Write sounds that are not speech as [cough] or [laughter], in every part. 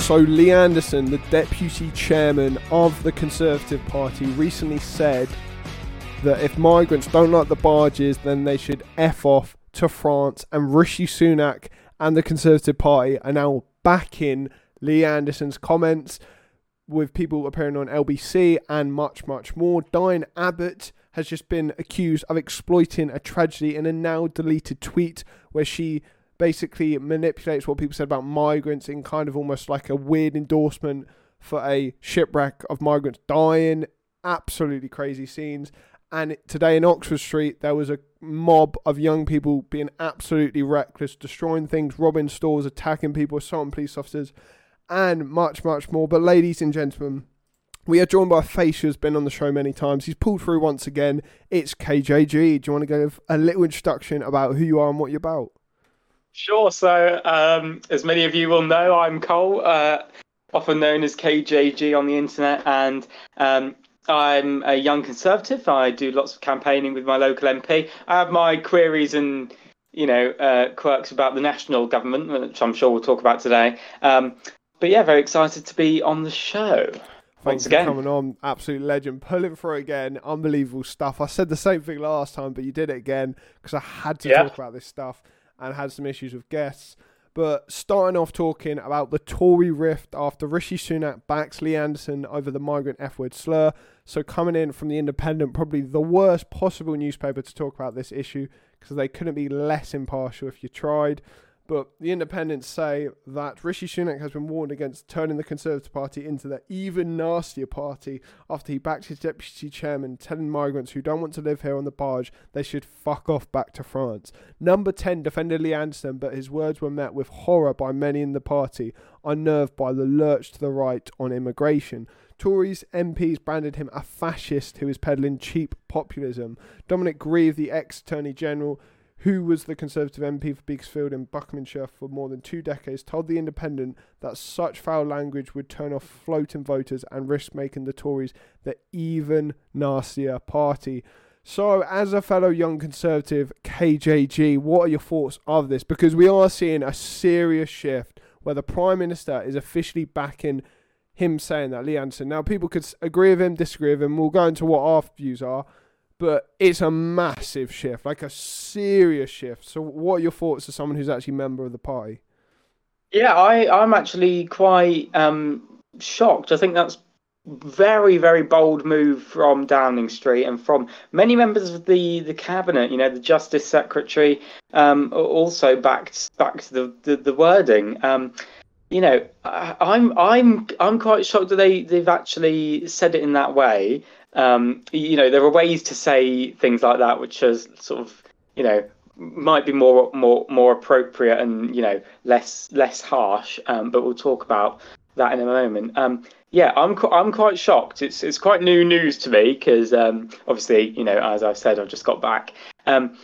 So, Lee Anderson, the deputy chairman of the Conservative Party, recently said that if migrants don't like the barges, then they should F off to France. And Rishi Sunak and the Conservative Party are now backing Lee Anderson's comments with people appearing on LBC and much, much more. Diane Abbott has just been accused of exploiting a tragedy in a now deleted tweet where she basically manipulates what people said about migrants in kind of almost like a weird endorsement for a shipwreck of migrants dying. Absolutely crazy scenes. And today in Oxford Street, there was a mob of young people being absolutely reckless, destroying things, robbing stores, attacking people, assaulting police officers, and much, much more. But, ladies and gentlemen, we are joined by face who has been on the show many times. He's pulled through once again. It's KJG. Do you want to give a little introduction about who you are and what you're about? Sure. So, um, as many of you will know, I'm Cole, uh, often known as KJG on the internet, and um, I'm a young conservative. I do lots of campaigning with my local MP. I have my queries and you know uh, quirks about the national government, which I'm sure we'll talk about today. Um, but yeah, very excited to be on the show. Thanks again. for coming on, absolute legend. Pulling through again, unbelievable stuff. I said the same thing last time, but you did it again because I had to yeah. talk about this stuff and had some issues with guests. But starting off talking about the Tory rift after Rishi Sunak backs Lee Anderson over the migrant F word slur. So, coming in from the Independent, probably the worst possible newspaper to talk about this issue because they couldn't be less impartial if you tried. But the independents say that Rishi Sunak has been warned against turning the Conservative Party into the even nastier party after he backed his deputy chairman, telling migrants who don't want to live here on the barge they should fuck off back to France. Number 10 defended Lee Anderson, but his words were met with horror by many in the party, unnerved by the lurch to the right on immigration. Tories MPs branded him a fascist who is peddling cheap populism. Dominic Grieve, the ex Attorney General, who was the Conservative MP for Beaconsfield in Buckinghamshire for more than two decades, told The Independent that such foul language would turn off floating voters and risk making the Tories the even nastier party. So, as a fellow young Conservative, KJG, what are your thoughts of this? Because we are seeing a serious shift where the Prime Minister is officially backing him saying that, Lee Anderson. Now, people could agree with him, disagree with him. We'll go into what our views are but it's a massive shift, like a serious shift. So, what are your thoughts as someone who's actually a member of the party? Yeah, I, I'm actually quite um, shocked. I think that's very, very bold move from Downing Street and from many members of the, the cabinet. You know, the Justice Secretary um, also backed backed the the, the wording. Um, you know, I, I'm I'm I'm quite shocked that they they've actually said it in that way. Um, you know, there are ways to say things like that which are sort of, you know, might be more more more appropriate and you know less less harsh. Um, but we'll talk about that in a moment. Um, yeah, I'm I'm quite shocked. It's it's quite new news to me because um, obviously you know as I said I've just got back. Um,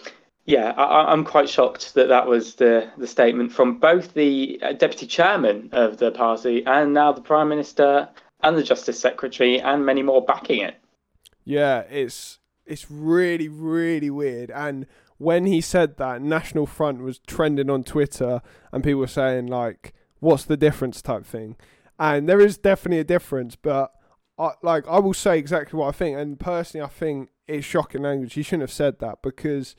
yeah, I, am quite shocked that that was the the statement from both the uh, deputy chairman of the party and now the prime minister and the justice secretary and many more backing it. Yeah, it's it's really really weird. And when he said that, National Front was trending on Twitter, and people were saying like, "What's the difference?" type thing. And there is definitely a difference, but I, like I will say exactly what I think. And personally, I think it's shocking language. He shouldn't have said that because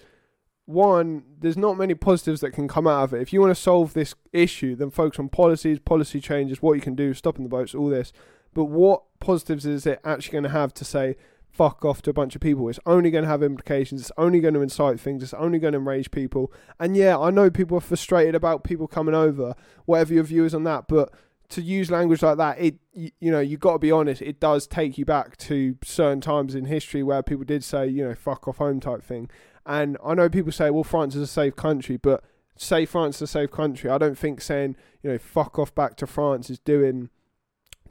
one, there's not many positives that can come out of it. If you want to solve this issue, then focus on policies, policy changes, what you can do, stopping the boats, all this. But what positives is it actually going to have to say? Fuck off to a bunch of people. It's only going to have implications. It's only going to incite things. It's only going to enrage people. And yeah, I know people are frustrated about people coming over, whatever your view is on that. But to use language like that, it you, you know you got to be honest. It does take you back to certain times in history where people did say you know fuck off home type thing. And I know people say, well, France is a safe country, but say France is a safe country. I don't think saying you know fuck off back to France is doing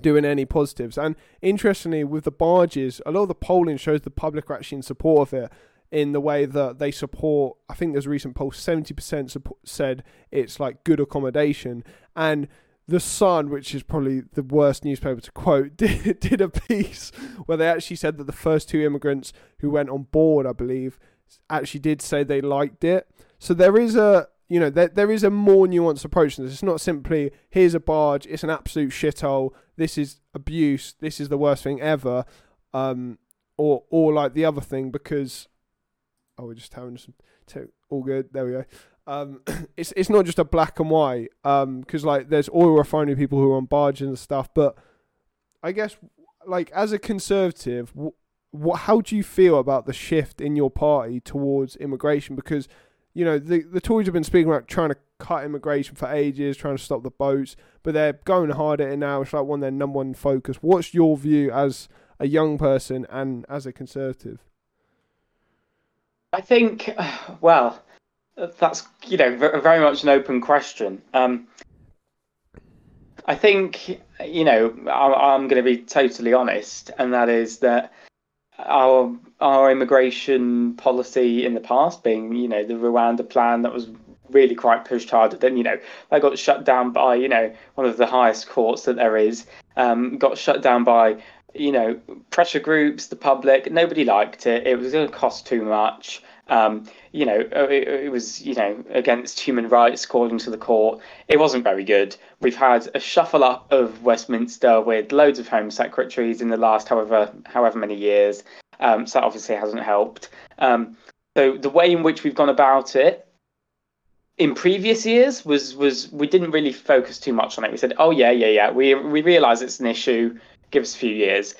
doing any positives. And interestingly, with the barges, a lot of the polling shows the public are actually in support of it in the way that they support. I think there's a recent poll, 70% support, said it's like good accommodation. And the Sun, which is probably the worst newspaper to quote, [laughs] did, did a piece where they actually said that the first two immigrants who went on board, I believe, actually did say they liked it. So there is a you know, there there is a more nuanced approach to this. It's not simply here's a barge, it's an absolute shithole. This is abuse. This is the worst thing ever. Um, or or like the other thing because oh we're just having some t- all good. There we go. Um, [coughs] it's it's not just a black and white. Um, because like there's oil refinery people who are on barges and stuff, but I guess like as a conservative, what how do you feel about the shift in your party towards immigration? Because you know the the Tories have been speaking about trying to cut immigration for ages, trying to stop the boats, but they're going hard at it now. It's like one of their number one focus. What's your view as a young person and as a conservative? I think, [sighs] well, that's you know very much an open question. Um, I think you know I'm going to be totally honest, and that is that our our immigration policy in the past, being you know the Rwanda plan that was really quite pushed harder, then you know that got shut down by you know one of the highest courts that there is, um, got shut down by you know pressure groups, the public. Nobody liked it. It was going to cost too much. Um, you know, uh, it, it, was you know against human rights, according to the court. It wasn't very good. We've had a shuffle up of Westminster with loads of Home Secretaries in the last however however many years. Um, so that obviously hasn't helped. Um, so the way in which we've gone about it in previous years was was we didn't really focus too much on it. We said, oh yeah, yeah, yeah. We we realise it's an issue. Give us a few years.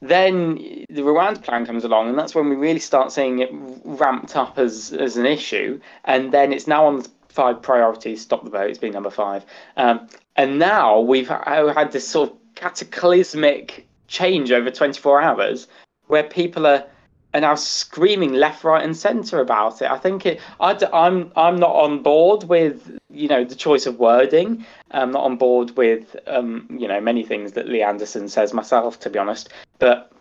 Then the Rwanda plan comes along, and that's when we really start seeing it ramped up as as an issue. And then it's now on the five priorities. Stop the vote. It's been number five. Um, and now we've had this sort of cataclysmic change over 24 hours, where people are are now screaming left, right, and centre about it. I think it. I, I'm I'm not on board with you know the choice of wording. I'm not on board with um, you know many things that Lee Anderson says myself, to be honest. But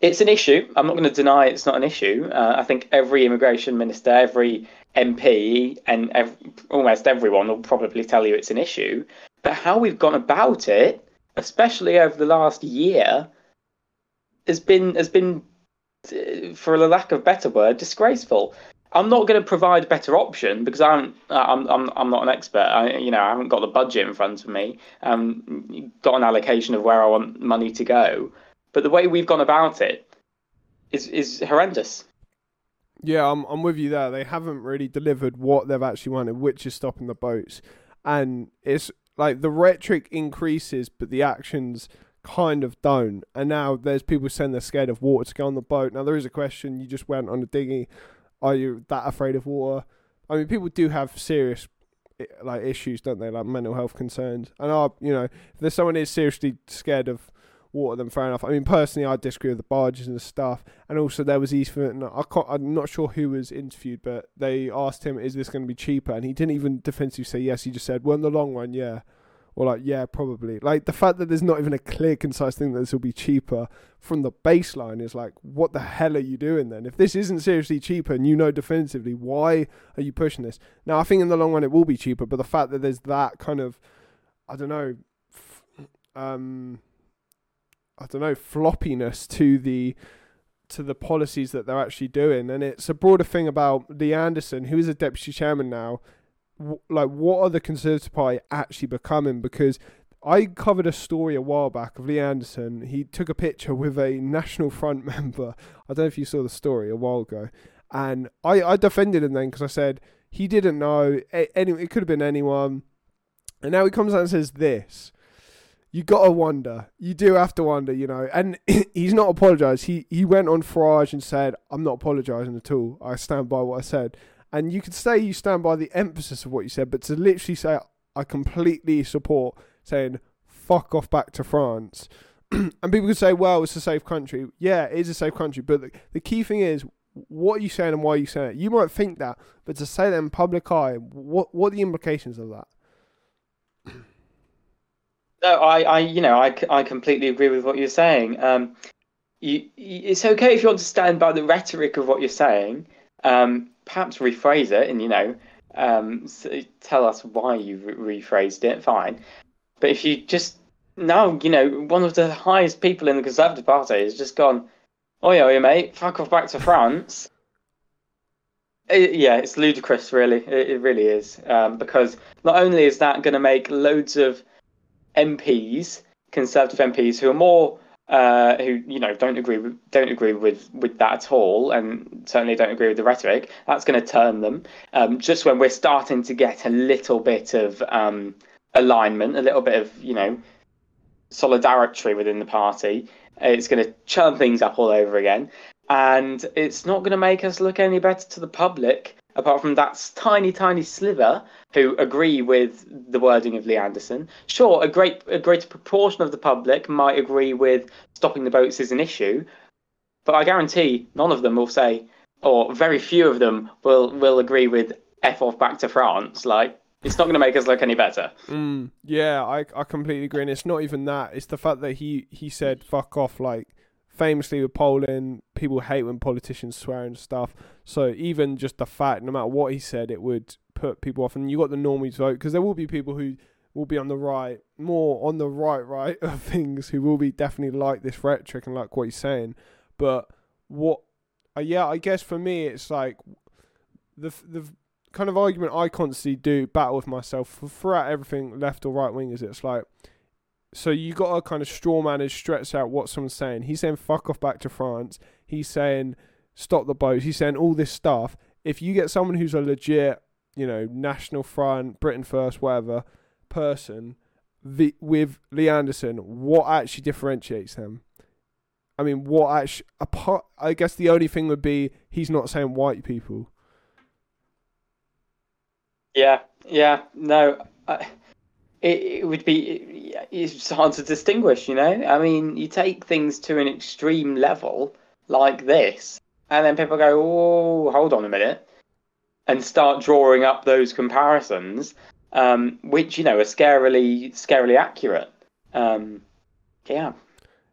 it's an issue. I'm not going to deny it's not an issue. Uh, I think every immigration minister, every MP, and ev- almost everyone will probably tell you it's an issue. But how we've gone about it, especially over the last year, has been has been for a lack of better word, disgraceful. I'm not going to provide a better option because I'm I'm I'm I'm not an expert. I you know I haven't got the budget in front of me. Um, got an allocation of where I want money to go, but the way we've gone about it is is horrendous. Yeah, I'm I'm with you there. They haven't really delivered what they've actually wanted, which is stopping the boats, and it's like the rhetoric increases, but the actions kind of don't. And now there's people saying they're scared of water to go on the boat. Now there is a question: you just went on a dinghy. Are you that afraid of water? I mean, people do have serious like issues, don't they? Like mental health concerns. And are you know, if someone is seriously scared of water, then fair enough. I mean, personally, I disagree with the barges and the stuff. And also, there was Eastman. I can't, I'm not sure who was interviewed, but they asked him, "Is this going to be cheaper?" And he didn't even defensively say yes. He just said, "Well, in the long run, yeah." Or like, yeah, probably. Like the fact that there's not even a clear, concise thing that this will be cheaper from the baseline is like, what the hell are you doing then? If this isn't seriously cheaper and you know definitively, why are you pushing this? Now, I think in the long run it will be cheaper, but the fact that there's that kind of, I don't know, um, I don't know, floppiness to the to the policies that they're actually doing, and it's a broader thing about Lee Anderson, who is a deputy chairman now, like what are the Conservative Party actually becoming? Because I covered a story a while back of Lee Anderson. He took a picture with a National Front [laughs] member. I don't know if you saw the story a while ago, and I I defended him then because I said he didn't know. Any it could have been anyone, and now he comes out and says this. You gotta wonder. You do have to wonder, you know. And [laughs] he's not apologised. He he went on Farage and said, "I'm not apologising at all. I stand by what I said." And you could say you stand by the emphasis of what you said, but to literally say, I completely support saying, fuck off back to France. [clears throat] and people could say, well, it's a safe country. Yeah, it is a safe country. But the, the key thing is, what are you saying and why are you saying it? You might think that, but to say that in public eye, what what are the implications of that? [clears throat] No, I, I, you know, I, I completely agree with what you're saying. Um, you, it's okay if you want to stand by the rhetoric of what you're saying, um, perhaps rephrase it and you know um, tell us why you re- rephrased it. Fine, but if you just now, you know, one of the highest people in the Conservative Party has just gone, "Oh yeah, mate, fuck off back to France." [laughs] It, yeah, it's ludicrous, really. It, it really is, um, because not only is that going to make loads of MPs, Conservative MPs, who are more uh, who you know don't agree with, don't agree with with that at all, and certainly don't agree with the rhetoric. That's going to turn them. Um, just when we're starting to get a little bit of um, alignment, a little bit of you know solidarity within the party, it's going to churn things up all over again, and it's not going to make us look any better to the public apart from that tiny, tiny sliver who agree with the wording of Lee Anderson. Sure, a great, a greater proportion of the public might agree with stopping the boats is an issue, but I guarantee none of them will say, or very few of them will will agree with f off back to France. Like it's not going to make us look any better. Mm, yeah, I I completely agree. And it's not even that. It's the fact that he he said fuck off like famously with Poland, people hate when politicians swear and stuff. So even just the fact, no matter what he said, it would put people off. And you got the normies vote because there will be people who will be on the right, more on the right, right [laughs] of things, who will be definitely like this rhetoric and like what he's saying. But what, uh, yeah, I guess for me, it's like the the kind of argument I constantly do battle with myself throughout everything, left or right wing, is it's like so you got to kind of straw man and stretch out what someone's saying. He's saying fuck off back to France. He's saying stop the boats. He's saying all this stuff. If you get someone who's a legit, you know, National Front, Britain First, whatever person, the, with Lee Anderson, what actually differentiates them? I mean, what actually apart? I guess the only thing would be he's not saying white people. Yeah, yeah, no. I it, it would be it's hard to distinguish you know? I mean you take things to an extreme level like this and then people go oh hold on a minute and start drawing up those comparisons um, which you know are scarily scarily accurate. Um, yeah.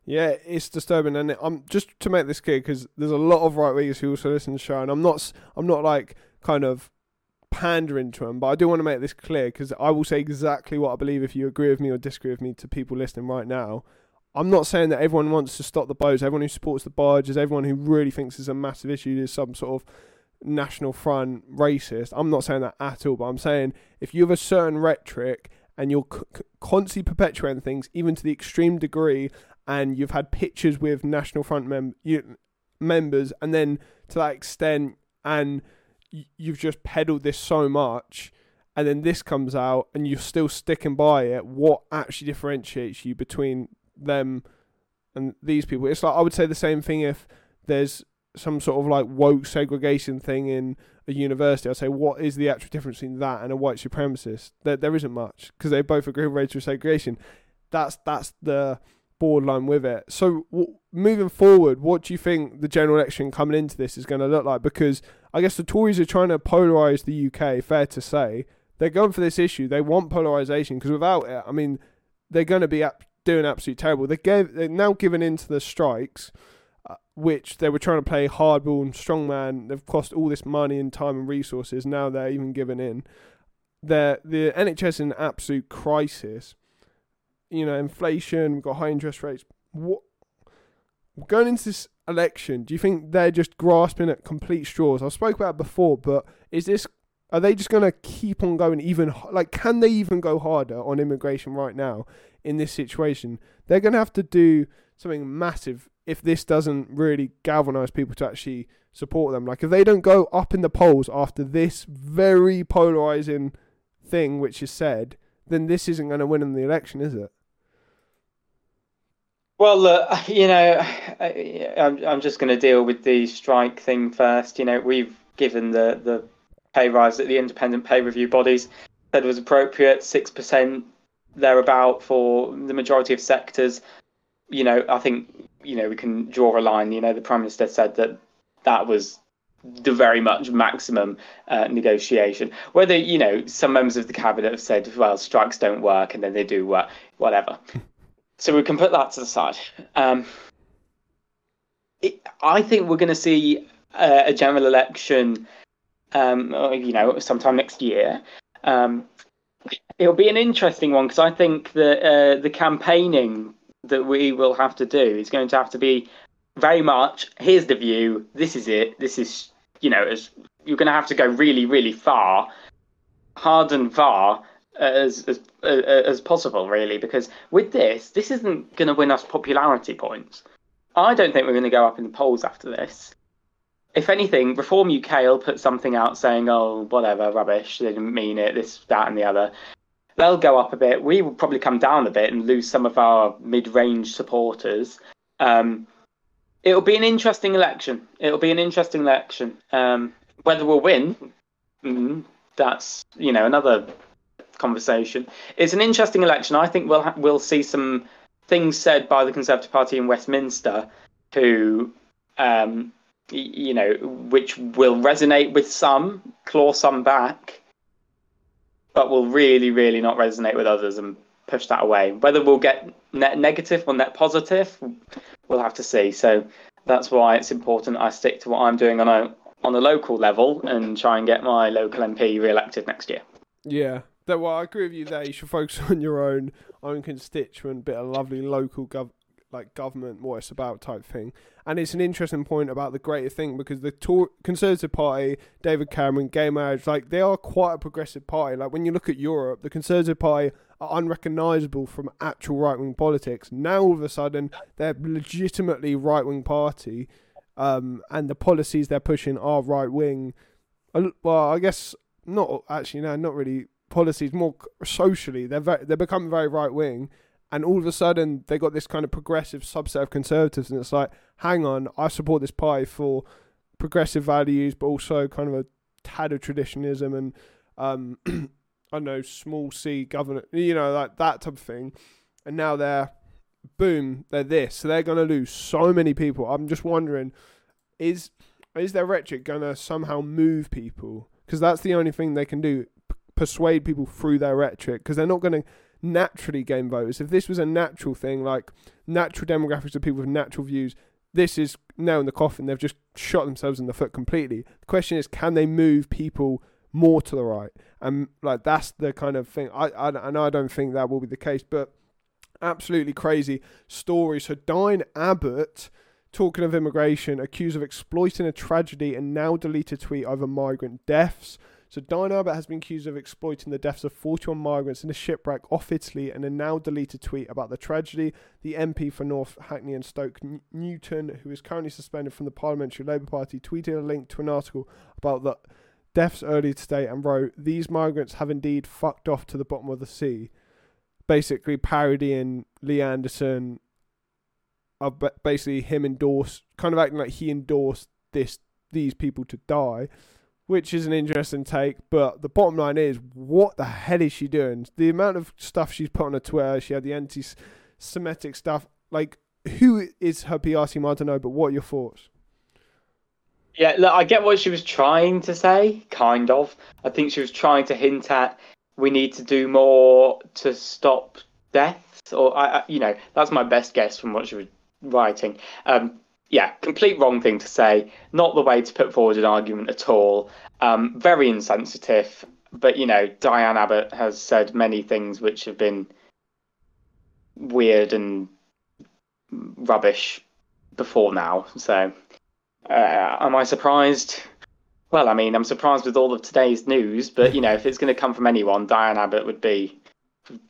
Yeah, it's disturbing, and I'm just to make this clear because there's a lot of right wingers who also listen to the show, and I'm not, I'm not like kind of pandering to them, but I do want to make this clear because I will say exactly what I believe if you agree with me or disagree with me to people listening right now. I'm not saying that everyone wants to stop the boats, everyone who supports the barges, everyone who really thinks it's a massive issue is some sort of national front racist. I'm not saying that at all, but I'm saying if you have a certain rhetoric and you're c- constantly perpetuating things, even to the extreme degree, and you've had pictures with national front mem- you, members, and then to that extent, and you've just peddled this so much and then this comes out and you're still sticking by it what actually differentiates you between them and these people it's like i would say the same thing if there's some sort of like woke segregation thing in a university i'd say what is the actual difference between that and a white supremacist there, there isn't much because they both agree with racial segregation that's that's the borderline with it. So w- moving forward, what do you think the general election coming into this is going to look like? Because I guess the Tories are trying to polarise the UK. Fair to say, they're going for this issue. They want polarisation because without it, I mean, they're going to be ap- doing absolutely terrible. They gave they're now given into the strikes. Uh, which they were trying to play hardball and strongman. They've cost all this money and time and resources. Now they're even giving in. They're, the NHS is in absolute crisis you know, inflation, we've got high interest rates. What going into this election, do you think they're just grasping at complete straws? I spoke about before, but is this are they just going to keep on going even like can they even go harder on immigration right now in this situation? They're going to have to do something massive if this doesn't really galvanize people to actually support them. Like if they don't go up in the polls after this very polarizing thing which is said, then this isn't going to win in the election, is it? Well, uh, [laughs] you know, I'm I'm just going to deal with the strike thing first. You know, we've given the the pay rise that the independent pay review bodies said was appropriate, six percent thereabout for the majority of sectors. You know, I think you know we can draw a line. You know, the prime minister said that that was the very much maximum uh, negotiation. Whether you know some members of the cabinet have said, well, strikes don't work, and then they do work, whatever. So we can put that to the side. Um, it, I think we're going to see a general election, um, you know, sometime next year. Um, it'll be an interesting one because I think that uh, the campaigning that we will have to do is going to have to be very much here's the view this is it this is you know as you're going to have to go really, really far, hard and far as as as possible, really, because with this, this isn't going to win us popularity points. I don't think we're going to go up in the polls after this. If anything, Reform UK will put something out saying, "Oh, whatever, rubbish. They didn't mean it. This, that, and the other." They'll go up a bit. We will probably come down a bit and lose some of our mid-range supporters. Um, it'll be an interesting election. It'll be an interesting election. Um, whether we'll win, mm, that's you know another conversation. It's an interesting election. I think we'll ha- we'll see some things said by the Conservative Party in Westminster, who, um, y- you know, which will resonate with some, claw some back, but will really, really not resonate with others and push that away. Whether we'll get net negative or net positive, we'll have to see. So that's why it's important I stick to what I'm doing on a on a local level and try and get my local MP re-elected next year. Yeah, that well, I agree with you there. You should focus [laughs] on your own own constituent, bit of lovely local gov like government, what it's about type thing. And it's an interesting point about the greater thing because the Conservative Party, David Cameron, gay marriage, like they are quite a progressive party. Like when you look at Europe, the Conservative Party are unrecognisable from actual right wing politics. Now all of a sudden they're legitimately right wing party, um, and the policies they're pushing are right wing. Well, I guess not actually. No, not really policies. More socially, they're very, they're becoming very right wing, and all of a sudden they got this kind of progressive subset of conservatives, and it's like, hang on, I support this party for progressive values, but also kind of a tad of traditionalism and um, [clears throat] I know, small c government, you know, like that type of thing. And now they're, boom, they're this. So they're going to lose so many people. I'm just wondering, is is their rhetoric going to somehow move people? Because that's the only thing they can do, persuade people through their rhetoric. Because they're not going to naturally gain voters. If this was a natural thing, like natural demographics of people with natural views, this is now in the coffin. They've just shot themselves in the foot completely. The question is, can they move people more to the right? and like that's the kind of thing. I, I and I don't think that will be the case, but absolutely crazy story. So Diane Abbott, talking of immigration, accused of exploiting a tragedy and now deleted tweet over migrant deaths. So Diane Abbott has been accused of exploiting the deaths of 41 migrants in a shipwreck off Italy and a now deleted tweet about the tragedy. The MP for North Hackney and Stoke Newington, who is currently suspended from the Parliamentary Labour Party, tweeted a link to an article about the deaths earlier today and wrote, These migrants have indeed fucked off to the bottom of the sea. Basically parodying Lee Anderson basically him endorsed, kind of acting like he endorsed this these people to die, which is an interesting take. But the bottom line is, what the hell is she doing? The amount of stuff she's put on her Twitter, she had the anti-Semitic stuff. Like, who is her PR team? I don't know. But what are your thoughts? Yeah, look, I get what she was trying to say, kind of. I think she was trying to hint at we need to do more to stop deaths, or I, I you know, that's my best guess from what she was writing. Um, yeah, complete wrong thing to say. Not the way to put forward an argument at all. Um, very insensitive. But you know, Diane Abbott has said many things which have been weird and rubbish before now. So uh, am I surprised? Well, I mean, I'm surprised with all of today's news, but you know, if it's going to come from anyone, Diane Abbott would be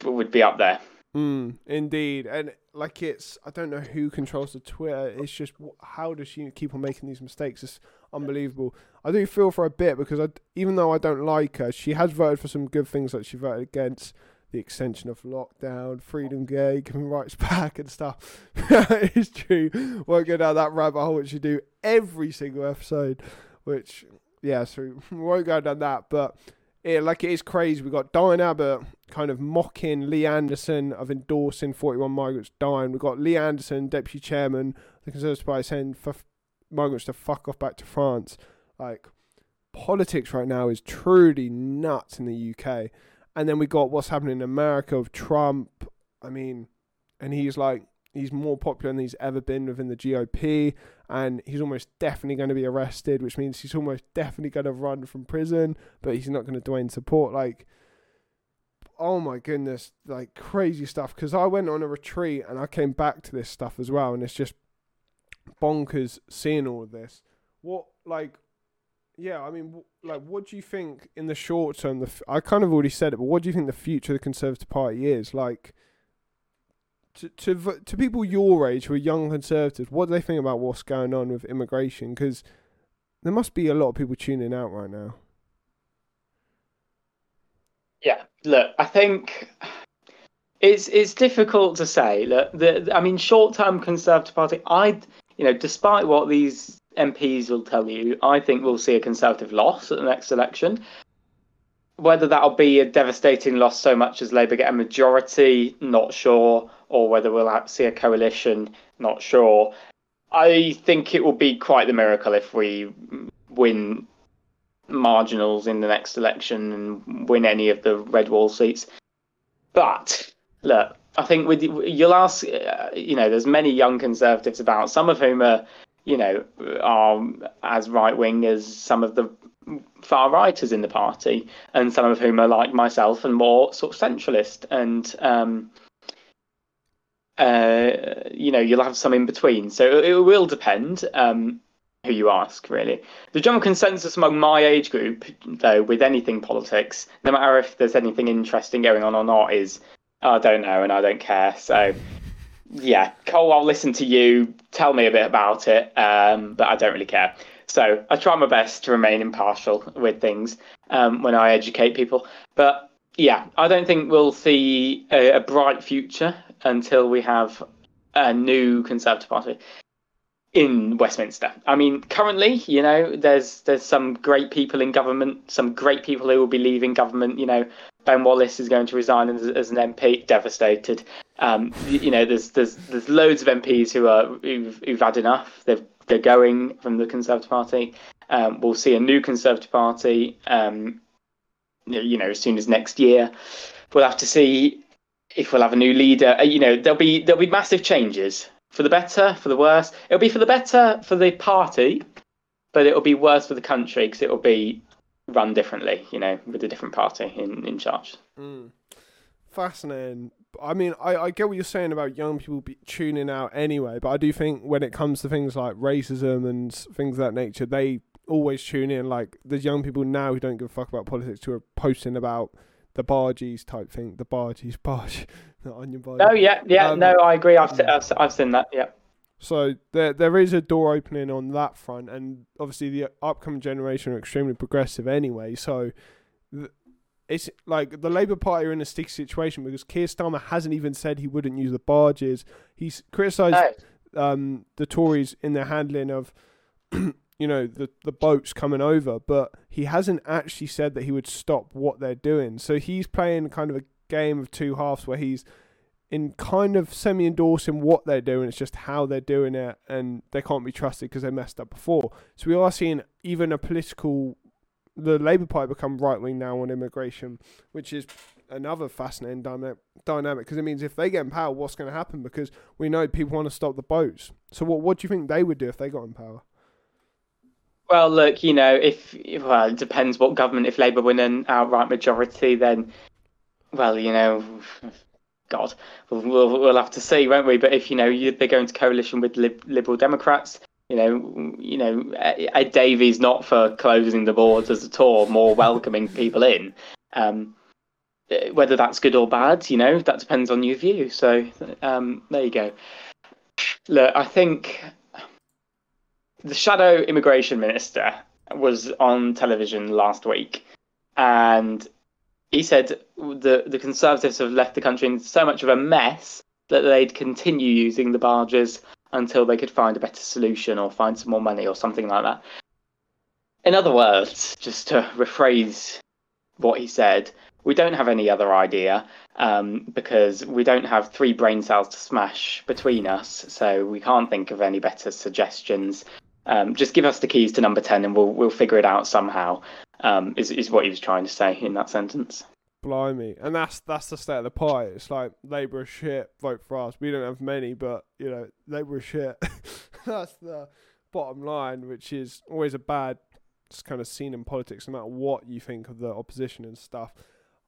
would be up there. Mm, indeed, and like it's I don't know who controls the Twitter. It's just how does she keep on making these mistakes? It's unbelievable. I do feel for a bit because I, even though I don't like her, she has voted for some good things that she voted against the extension of lockdown, freedom gay, giving rights [laughs] back and stuff. [laughs] it's true. Won't go down that rabbit hole, which you do every single episode. Which, yeah, so we [laughs] won't go down that. But yeah, like it is crazy. We got Diane Abbott kind of mocking Lee Anderson of endorsing 41 migrants dying. We've got Lee Anderson, deputy chairman, the Conservative Party, saying for migrants to fuck off back to France. Like, politics right now is truly nuts in the UK. And then we got what's happening in America with Trump. I mean, and he's like, he's more popular than he's ever been within the GOP. And he's almost definitely going to be arrested, which means he's almost [laughs] definitely going to run from prison, but he's not going to join support. Like, oh my goodness, like crazy stuff. Because I went on a retreat and I came back to this stuff as well. And it's just bonkers seeing all of this. What, like, yeah, I mean, like, what do you think in the short term? The f- I kind of already said it, but what do you think the future of the Conservative Party is? Like, to to to people your age who are young conservatives, what do they think about what's going on with immigration? Because there must be a lot of people tuning out right now. Yeah, look, I think it's it's difficult to say. Look, the I mean, short term Conservative Party, I you know, despite what these MPs will tell you, I think we'll see a Conservative loss at the next election. Whether that'll be a devastating loss so much as Labour get a majority, not sure, or whether we'll see a coalition, not sure. I think it will be quite the miracle if we win marginals in the next election and win any of the red wall seats. But look, I think with you'll ask, uh, you know, there's many young conservatives about, some of whom are, you know, are as right wing as some of the far righters in the party, and some of whom are like myself and more sort of centralist. And um, uh, you know, you'll have some in between. So it, will depend um, who you ask, really. The general consensus among my age group, though, with anything politics, no matter if there's anything interesting going on or not, is I don't know and I don't care. So yeah, Cole, I'll listen to you. Tell me a bit about it, um, but I don't really care. So I try my best to remain impartial with things um, when I educate people. But yeah, I don't think we'll see a, a bright future until we have a new Conservative Party in Westminster. I mean, currently, you know, there's there's some great people in government, some great people who will be leaving government. You know, Ben Wallace is going to resign as, as an MP. Devastated. Um, you know, there's there's there's loads of MPs who are who've, who've had enough. They've they're going from the Conservative Party. Um, we'll see a new Conservative Party. Um, you know, as soon as next year, we'll have to see if we'll have a new leader. Uh, you know, there'll be there'll be massive changes for the better, for the worse. It'll be for the better for the party, but it'll be worse for the country because it'll be run differently, you know, with a different party in, in charge. Mm. Fascinating. I mean, I, I get what you're saying about young people tuning out anyway, but I do think when it comes to things like racism and things of that nature, they always tune in. Like, there's young people now who don't give a fuck about politics who are posting about the barges type thing. The barges, [laughs] barge, the onion barge. Oh, yeah, yeah, um, no, I agree. I've, I've, I've seen that, yeah. So there there is a door opening on that front, and obviously the upcoming generation are extremely progressive anyway. So it's like the Labour Party are in a sticky situation because Keir Starmer hasn't even said he wouldn't use the barges. He's criticised um, the Tories in their handling of. [clears throat] you know the the boats coming over, but he hasn't actually said that he would stop what they're doing. So he's playing kind of a game of two halves where he's in kind of semi endorsing what they're doing. It's just how they're doing it, and they can't be trusted because they messed up before. So we are seeing even a political, the Labour Party become right wing now on immigration, which is another fascinating dynamic. Dynamic because it means if they get in power, what's going to happen? Because we know people want to stop the boats. So what what do you think they would do if they got in power? Well, look, you know, if well, it depends what government. If Labour win an outright majority, then well, you know, God, we'll, we'll, we'll, have to see, won't we? But if you know you, they're going to coalition with Lib- Liberal Democrats, you know, you know, Ed Davey's not for closing the borders at all, more welcoming people in. Um, whether that's good or bad, you know, that depends on your view. So um, there you go. Look, I think the shadow immigration minister was on television last week, and he said the the Conservatives have left the country in so much of a mess that they'd continue using the barges until they could find a better solution or find some more money or something like that. In other words, just to rephrase what he said, we don't have any other idea um, because we don't have three brain cells to smash between us, so we can't think of any better suggestions. Um, just give us the keys to number ten, and we'll we'll figure it out somehow. Um, is is what he was trying to say in that sentence. Blimey, and that's that's the state of the pie. It's like Labour is shit, vote for us. We don't have many, but you know Labour is shit. [laughs] that's the bottom line, which is always a bad kind of scene in politics, no matter what you think of the opposition and stuff.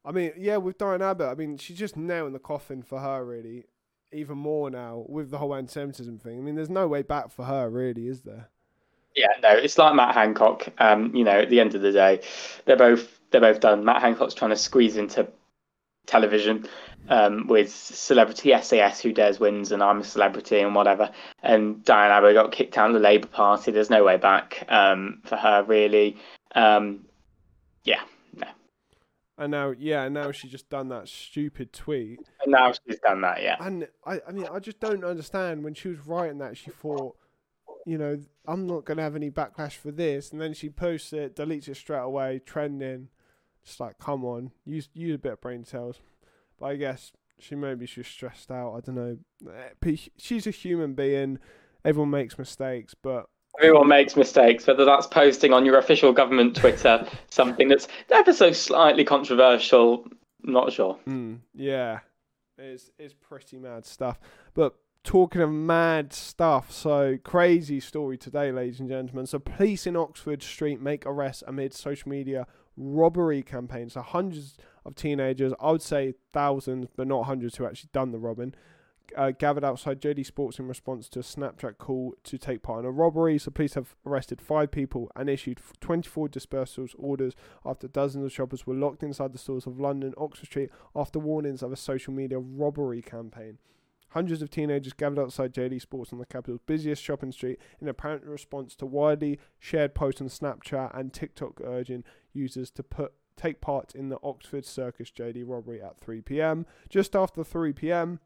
I mean, yeah, with Diane Abbott, I mean, she's just nailing the coffin for her, really. Even more now with the whole anti-Semitism thing. I mean, there's no way back for her, really, is there? Yeah, no, it's like Matt Hancock. Um, you know, at the end of the day, they're both they're both done. Matt Hancock's trying to squeeze into television um, with celebrity SAS who dares wins and I'm a celebrity and whatever. And Diane Abbott got kicked out of the Labour Party. There's no way back um, for her really. Um, yeah, no. And now, yeah, now she's just done that stupid tweet. And now she's done that, yeah. And I, I mean, I just don't understand when she was writing that. She thought, you know, I'm not gonna have any backlash for this, and then she posts it, deletes it straight away, trending. Just like, come on, use use a bit of brain cells. But I guess she maybe she's stressed out. I don't know. Eh, she's a human being. Everyone makes mistakes, but everyone makes mistakes. Whether that's posting on your official government Twitter [laughs] something that's ever so slightly controversial, not sure. Mm, yeah, it's it's pretty mad stuff. But talking of mad stuff, so crazy story today, ladies and gentlemen. So police in Oxford Street make arrests amid social media robbery campaign. So hundreds of teenagers, I would say thousands, but not hundreds, who actually done the robbing, uh, gathered outside JD Sports in response to a Snapchat call to take part in a robbery. So police have arrested five people and issued 24 dispersals orders after dozens of shoppers were locked inside the stores of London, Oxford Street, after warnings of a social media robbery campaign. Hundreds of teenagers gathered outside JD Sports on the capital's busiest shopping street in apparent response to widely shared posts on Snapchat and TikTok urging users to put take part in the Oxford Circus JD robbery at 3 p.m. Just after 3 p.m.,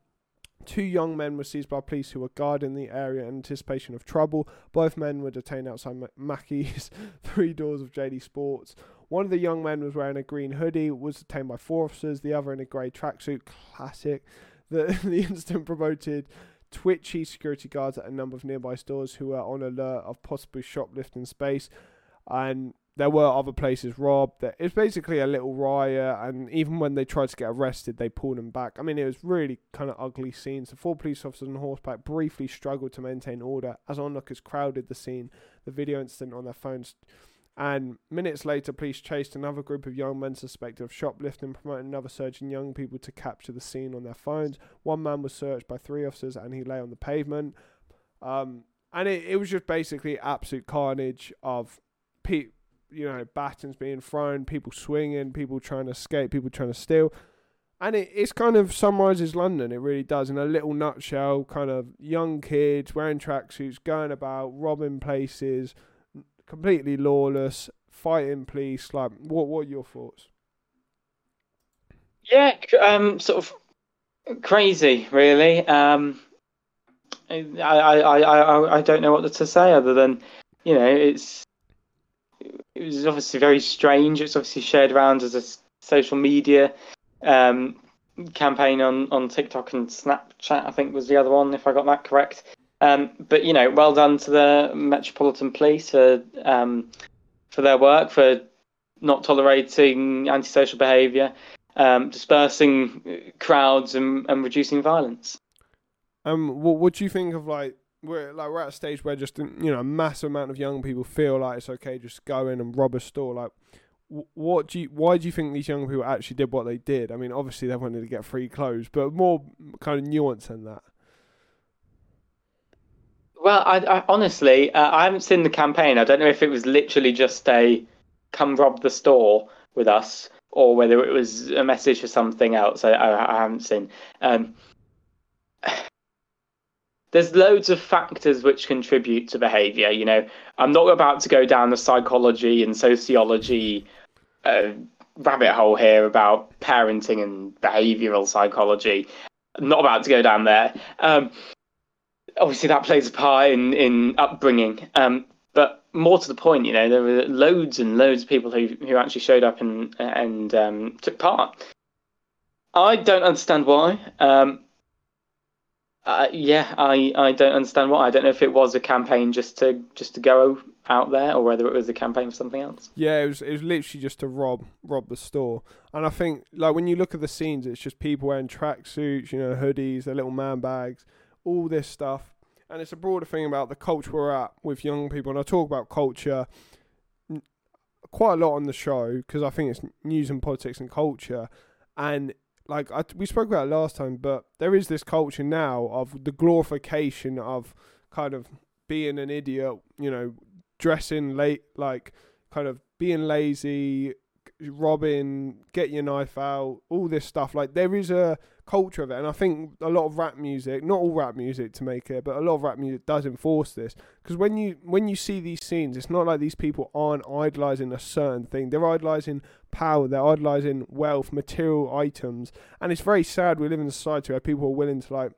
Two young men were seized by police who were guarding the area in anticipation of trouble. Both men were detained outside Mackey's, [laughs] three doors of JD Sports. One of the young men was wearing a green hoodie, was detained by four officers, the other in a grey tracksuit. Classic. The, [laughs] the incident promoted twitchy security guards at a number of nearby stores who were on alert of possible shoplifting space. And there were other places robbed. It's basically a little riot, and even when they tried to get arrested, they pulled them back. I mean, it was really kind of ugly scenes. The four police officers on horseback briefly struggled to maintain order as onlookers crowded the scene. The video incident on their phones and minutes later, police chased another group of young men suspected of shoplifting, promoting another surge in young people to capture the scene on their phones. One man was searched by three officers and he lay on the pavement. Um, and it, it was just basically absolute carnage of pe- you know, batons being thrown, people swinging, people trying to escape, people trying to steal. And it, it's kind of summarizes London, it really does, in a little nutshell. Kind of young kids wearing tracksuits, going about, robbing places, completely lawless, fighting police. Like, what what are your thoughts? Yeah, um, sort of crazy, really. Um, I, I, I, I, don't know what to say other than, you know, it's it was obviously very strange. It's obviously shared around as a social media um, campaign on, on TikTok and Snapchat. I think was the other one, if I got that correct. Um, but you know, well done to the Metropolitan Police for um, for their work for not tolerating antisocial behaviour, um, dispersing crowds, and, and reducing violence. Um, what what do you think of like we're like we're at a stage where just you know a massive amount of young people feel like it's okay just go in and rob a store like what do you why do you think these young people actually did what they did i mean obviously they wanted to get free clothes but more kind of nuance than that well, I, I honestly, uh, I haven't seen the campaign. I don't know if it was literally just a "come rob the store with us" or whether it was a message for something else. I, I, I haven't seen. Um, [sighs] there's loads of factors which contribute to behavior. You know, I'm not about to go down the psychology and sociology uh, rabbit hole here about parenting and behavioral psychology. I'm not about to go down there. Um, obviously that plays a part in in upbringing. Um, but more to the point, you know, there were loads and loads of people who who actually showed up and and um, took part. I don't understand why. Um, uh, yeah, I, I don't understand why. I don't know if it was a campaign just to just to go out there or whether it was a campaign for something else. Yeah, it was it was literally just to rob rob the store. And I think like when you look at the scenes, it's just people wearing tracksuits, you know, hoodies, their little man bags all this stuff. And it's a broader thing about the culture we're at with young people. And I talk about culture quite a lot on the show because I think it's news and politics and culture. And like I, we spoke about last time, but there is this culture now of the glorification of kind of being an idiot, you know, dressing late, like kind of being lazy, robbing, get your knife out, all this stuff. Like there is a culture of it, and I think a lot of rap music, not all rap music to make it, but a lot of rap music does enforce this. Because when you when you see these scenes, it's not like these people aren't idolizing a certain thing. They're idolizing power. They're idolizing wealth, material items, and it's very sad we live in a society where people are willing to like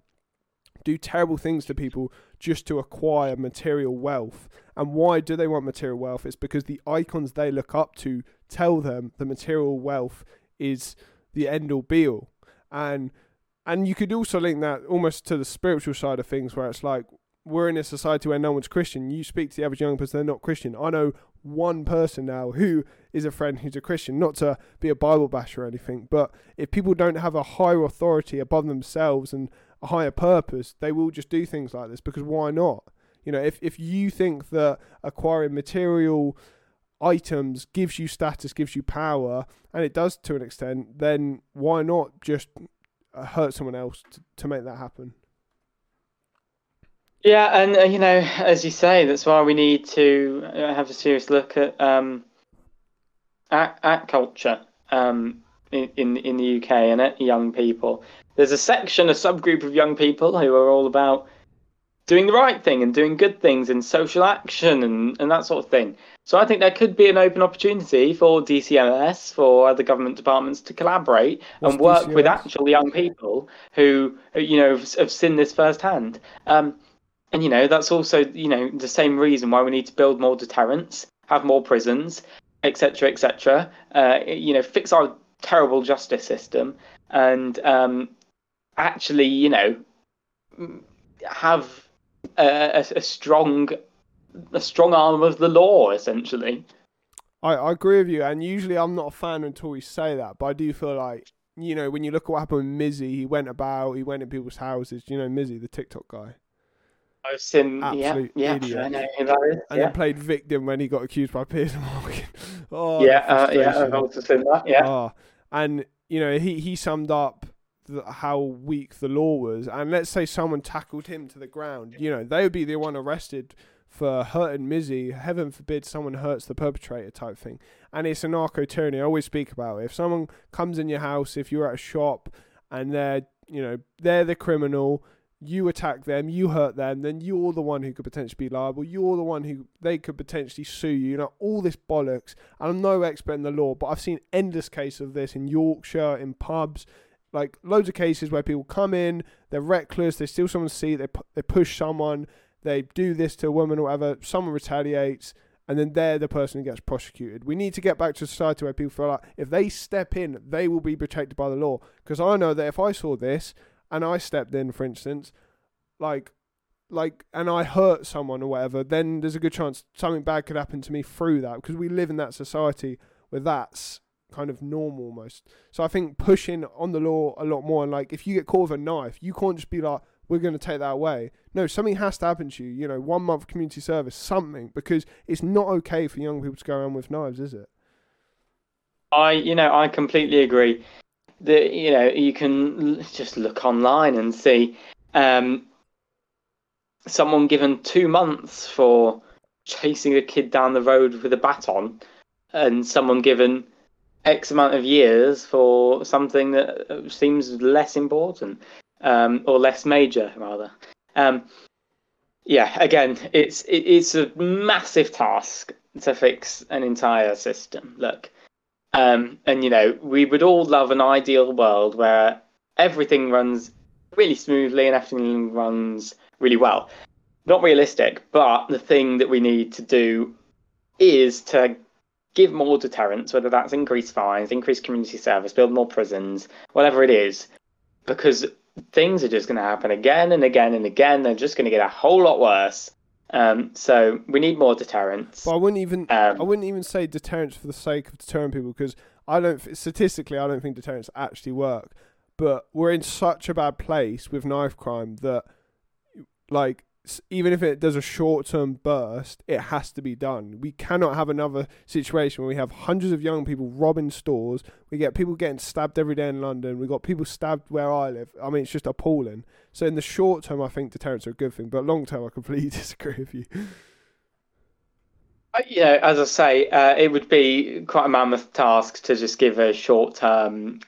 do terrible things to people just to acquire material wealth. And why do they want material wealth? It's because the icons they look up to tell them the material wealth is the end all be all. And and you could also link that almost to the spiritual side of things where it's like we're in a society where no one's Christian. You speak to the average young person, they're not Christian. I know one person now who is a friend who's a Christian, not to be a Bible basher or anything, but if people don't have a higher authority above themselves and a higher purpose, they will just do things like this because why not? You know, if, if you think that acquiring material items gives you status, gives you power, and it does to an extent, then why not just hurt someone else to, to make that happen? Yeah, and uh, you know, as you say, that's why we need to uh, have a serious look at um, at, at culture um, in, in in the UK and at young people there's a section, a subgroup of young people who are all about doing the right thing and doing good things and social action and, and that sort of thing. So I think there could be an open opportunity for DCMS, for other government departments to collaborate What's and work with actual young people who, you know, have, have seen this firsthand. Um, and, you know, that's also, you know, the same reason why we need to build more deterrents, have more prisons, etc., etc. Uh, you know, fix our terrible justice system and um, actually, you know, have a, a, strong a strong arm of the law, essentially. I, I agree with you, and usually I'm not a fan until we say that, but I do feel like you know when you look at what happened with Mizzy, he went about, he went in people's houses. You know Mizzy, the TikTok guy. I've seen, Absolute yeah, idiot. yeah, know who that is. And yeah. then played victim when he got accused by Piers Morgan. [laughs] oh, yeah, uh, yeah, I've also seen that. Yeah, oh, and you know he he summed up the, how weak the law was, and let's say someone tackled him to the ground, you know, they would be the one arrested for hurting Mizzy. Heaven forbid someone hurts the perpetrator type thing. And it's anarcho tyranny. I always speak about it. If someone comes in your house, if you're at a shop and they're, you know, they're the criminal, you attack them, you hurt them, then you're the one who could potentially be liable. You're the one who they could potentially sue you. You know, all this bollocks. And I'm no expert in the law, but I've seen endless cases of this in Yorkshire, in pubs, like loads of cases where people come in, they're reckless, they steal someone's seat, they they push someone, they do this to a woman or whatever, someone retaliates, and then they're the person who gets prosecuted. We need to get back to a society where people feel like if they step in, they will be protected by the law. Because I know that if I saw this and I stepped in, for instance, like like and I hurt someone or whatever, then there's a good chance something bad could happen to me through that because we live in that society where that's kind of normal almost. So I think pushing on the law a lot more and like if you get caught with a knife, you can't just be like, we're going to take that away. No, something has to happen to you. You know, one month community service, something, because it's not okay for young people to go around with knives, is it? I, you know, I completely agree. That you know, you can just look online and see um, someone given two months for chasing a kid down the road with a baton, and someone given X amount of years for something that uh, seems less important um, or less major, rather. Um, yeah, again, it's it, it's a massive task to fix an entire system. Look, um, and you know, we would all love an ideal world where everything runs really smoothly and everything runs really well. Not realistic, but the thing that we need to do is to give more deterrence, whether that's increased fines, increased community service, build more prisons, whatever it is, because things are just going to happen again and again and again. They're just going to get a whole lot worse. Um, so we need more deterrence. But I wouldn't even um, I wouldn't even say deterrence for the sake of deterring people because I don't statistically I don't think deterrence actually work. But we're in such a bad place with knife crime that like even if it does a short term burst, it has to be done. We cannot have another situation where we have hundreds of young people robbing stores. We get people getting stabbed every day in London. We got people stabbed where I live. I mean, it's just appalling. So in the short term, I think deterrents are a good thing, but long term, I completely [laughs] disagree with you. Uh, you as I say, uh, it would be quite a mammoth task to just give a short-term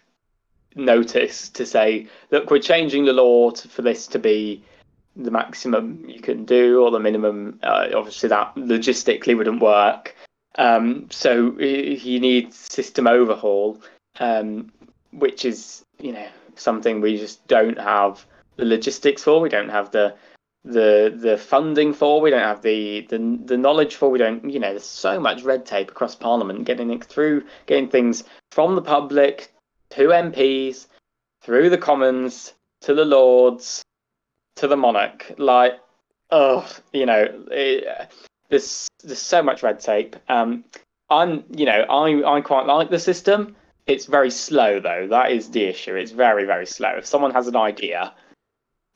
notice to say, look, we're changing the law to, for this to be the maximum you can do or the minimum. Uh, obviously, that logistically wouldn't work. Um, so you need system overhaul, um, which is you know something we just don't have the logistics for. We don't have the the the funding for. We don't have the the the knowledge for. We don't. You know, there's so much red tape across Parliament getting it through, getting things from the public to MPs, through the Commons to the Lords to the Monarch. Like, oh, you know, it, there's there's so much red tape. Um, I'm, you know, I I quite like the system. It's very slow though. That is the issue. It's very very slow. If someone has an idea,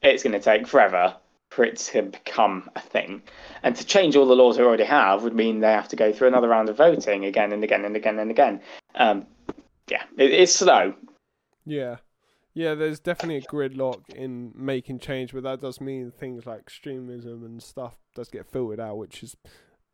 it's going to take forever for it to become a thing. And to change all the laws we already have would mean they have to go through another round of voting again and again and again and again. Um, yeah, it, it's slow. Yeah. Yeah, there's definitely a gridlock in making change, but that does mean things like extremism and stuff does get filtered out, which is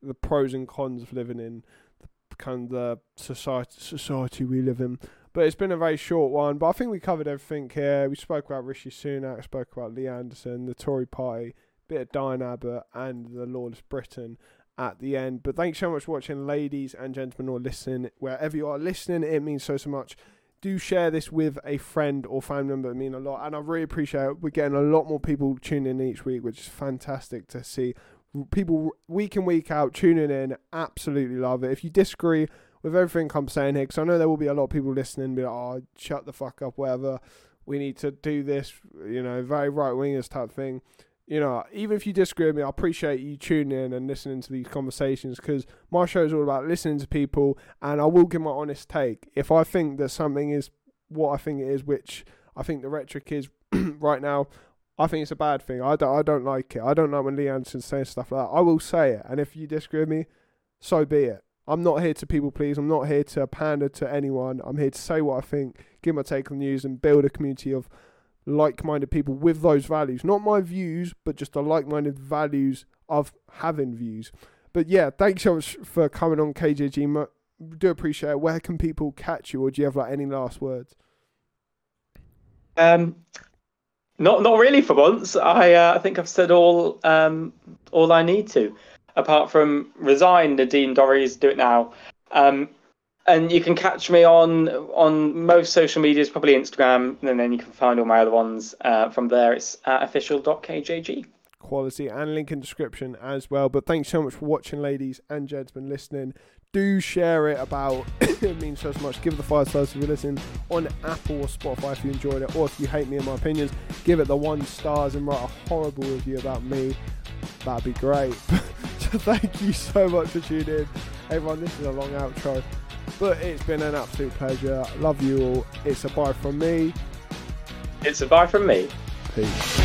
the pros and cons of living in the kind of society society we live in. But it's been a very short one. But I think we covered everything here. We spoke about Rishi Sunak, spoke about Lee Anderson, the Tory Party, bit of Diane Abbott, and the Lawless Britain at the end. But thanks so much for watching, ladies and gentlemen, or listening. Wherever you are listening, it means so, so much. Do share this with a friend or family member. It mean a lot. And I really appreciate it. We're getting a lot more people tuning in each week, which is fantastic to see. People week in, week out tuning in. Absolutely love it. If you disagree, with everything I'm saying here, because I know there will be a lot of people listening, be like, "Oh, shut the fuck up," whatever. We need to do this, you know, very right wingers type thing. You know, even if you disagree with me, I appreciate you tuning in and listening to these conversations because my show is all about listening to people, and I will give my honest take. If I think that something is what I think it is, which I think the rhetoric is [clears throat] right now, I think it's a bad thing. I don't, I don't like it. I don't like when Lee Anderson says stuff like that. I will say it, and if you disagree with me, so be it. I'm not here to people please. I'm not here to pander to anyone. I'm here to say what I think, give my take on news, and build a community of like-minded people with those values. Not my views, but just the like-minded values of having views. But yeah, thanks so much for coming on KJG. Do appreciate it. Where can people catch you, or do you have like any last words? Um, not not really for once. I uh, I think I've said all um all I need to apart from resign, Nadine Dorries, do it now. Um, and you can catch me on on most social medias, probably Instagram, and then you can find all my other ones uh, from there. It's at official.kjg. Quality and link in description as well. But thanks so much for watching, ladies and gentlemen, listening. Do share it about [coughs] it means so much. Give it the five stars if you're listening on Apple or Spotify if you enjoyed it, or if you hate me and my opinions, give it the one stars and write a horrible review about me. That'd be great. [laughs] thank you so much for tuning in. Everyone, this is a long outro, but it's been an absolute pleasure. Love you all. It's a bye from me. It's a bye from me. Peace.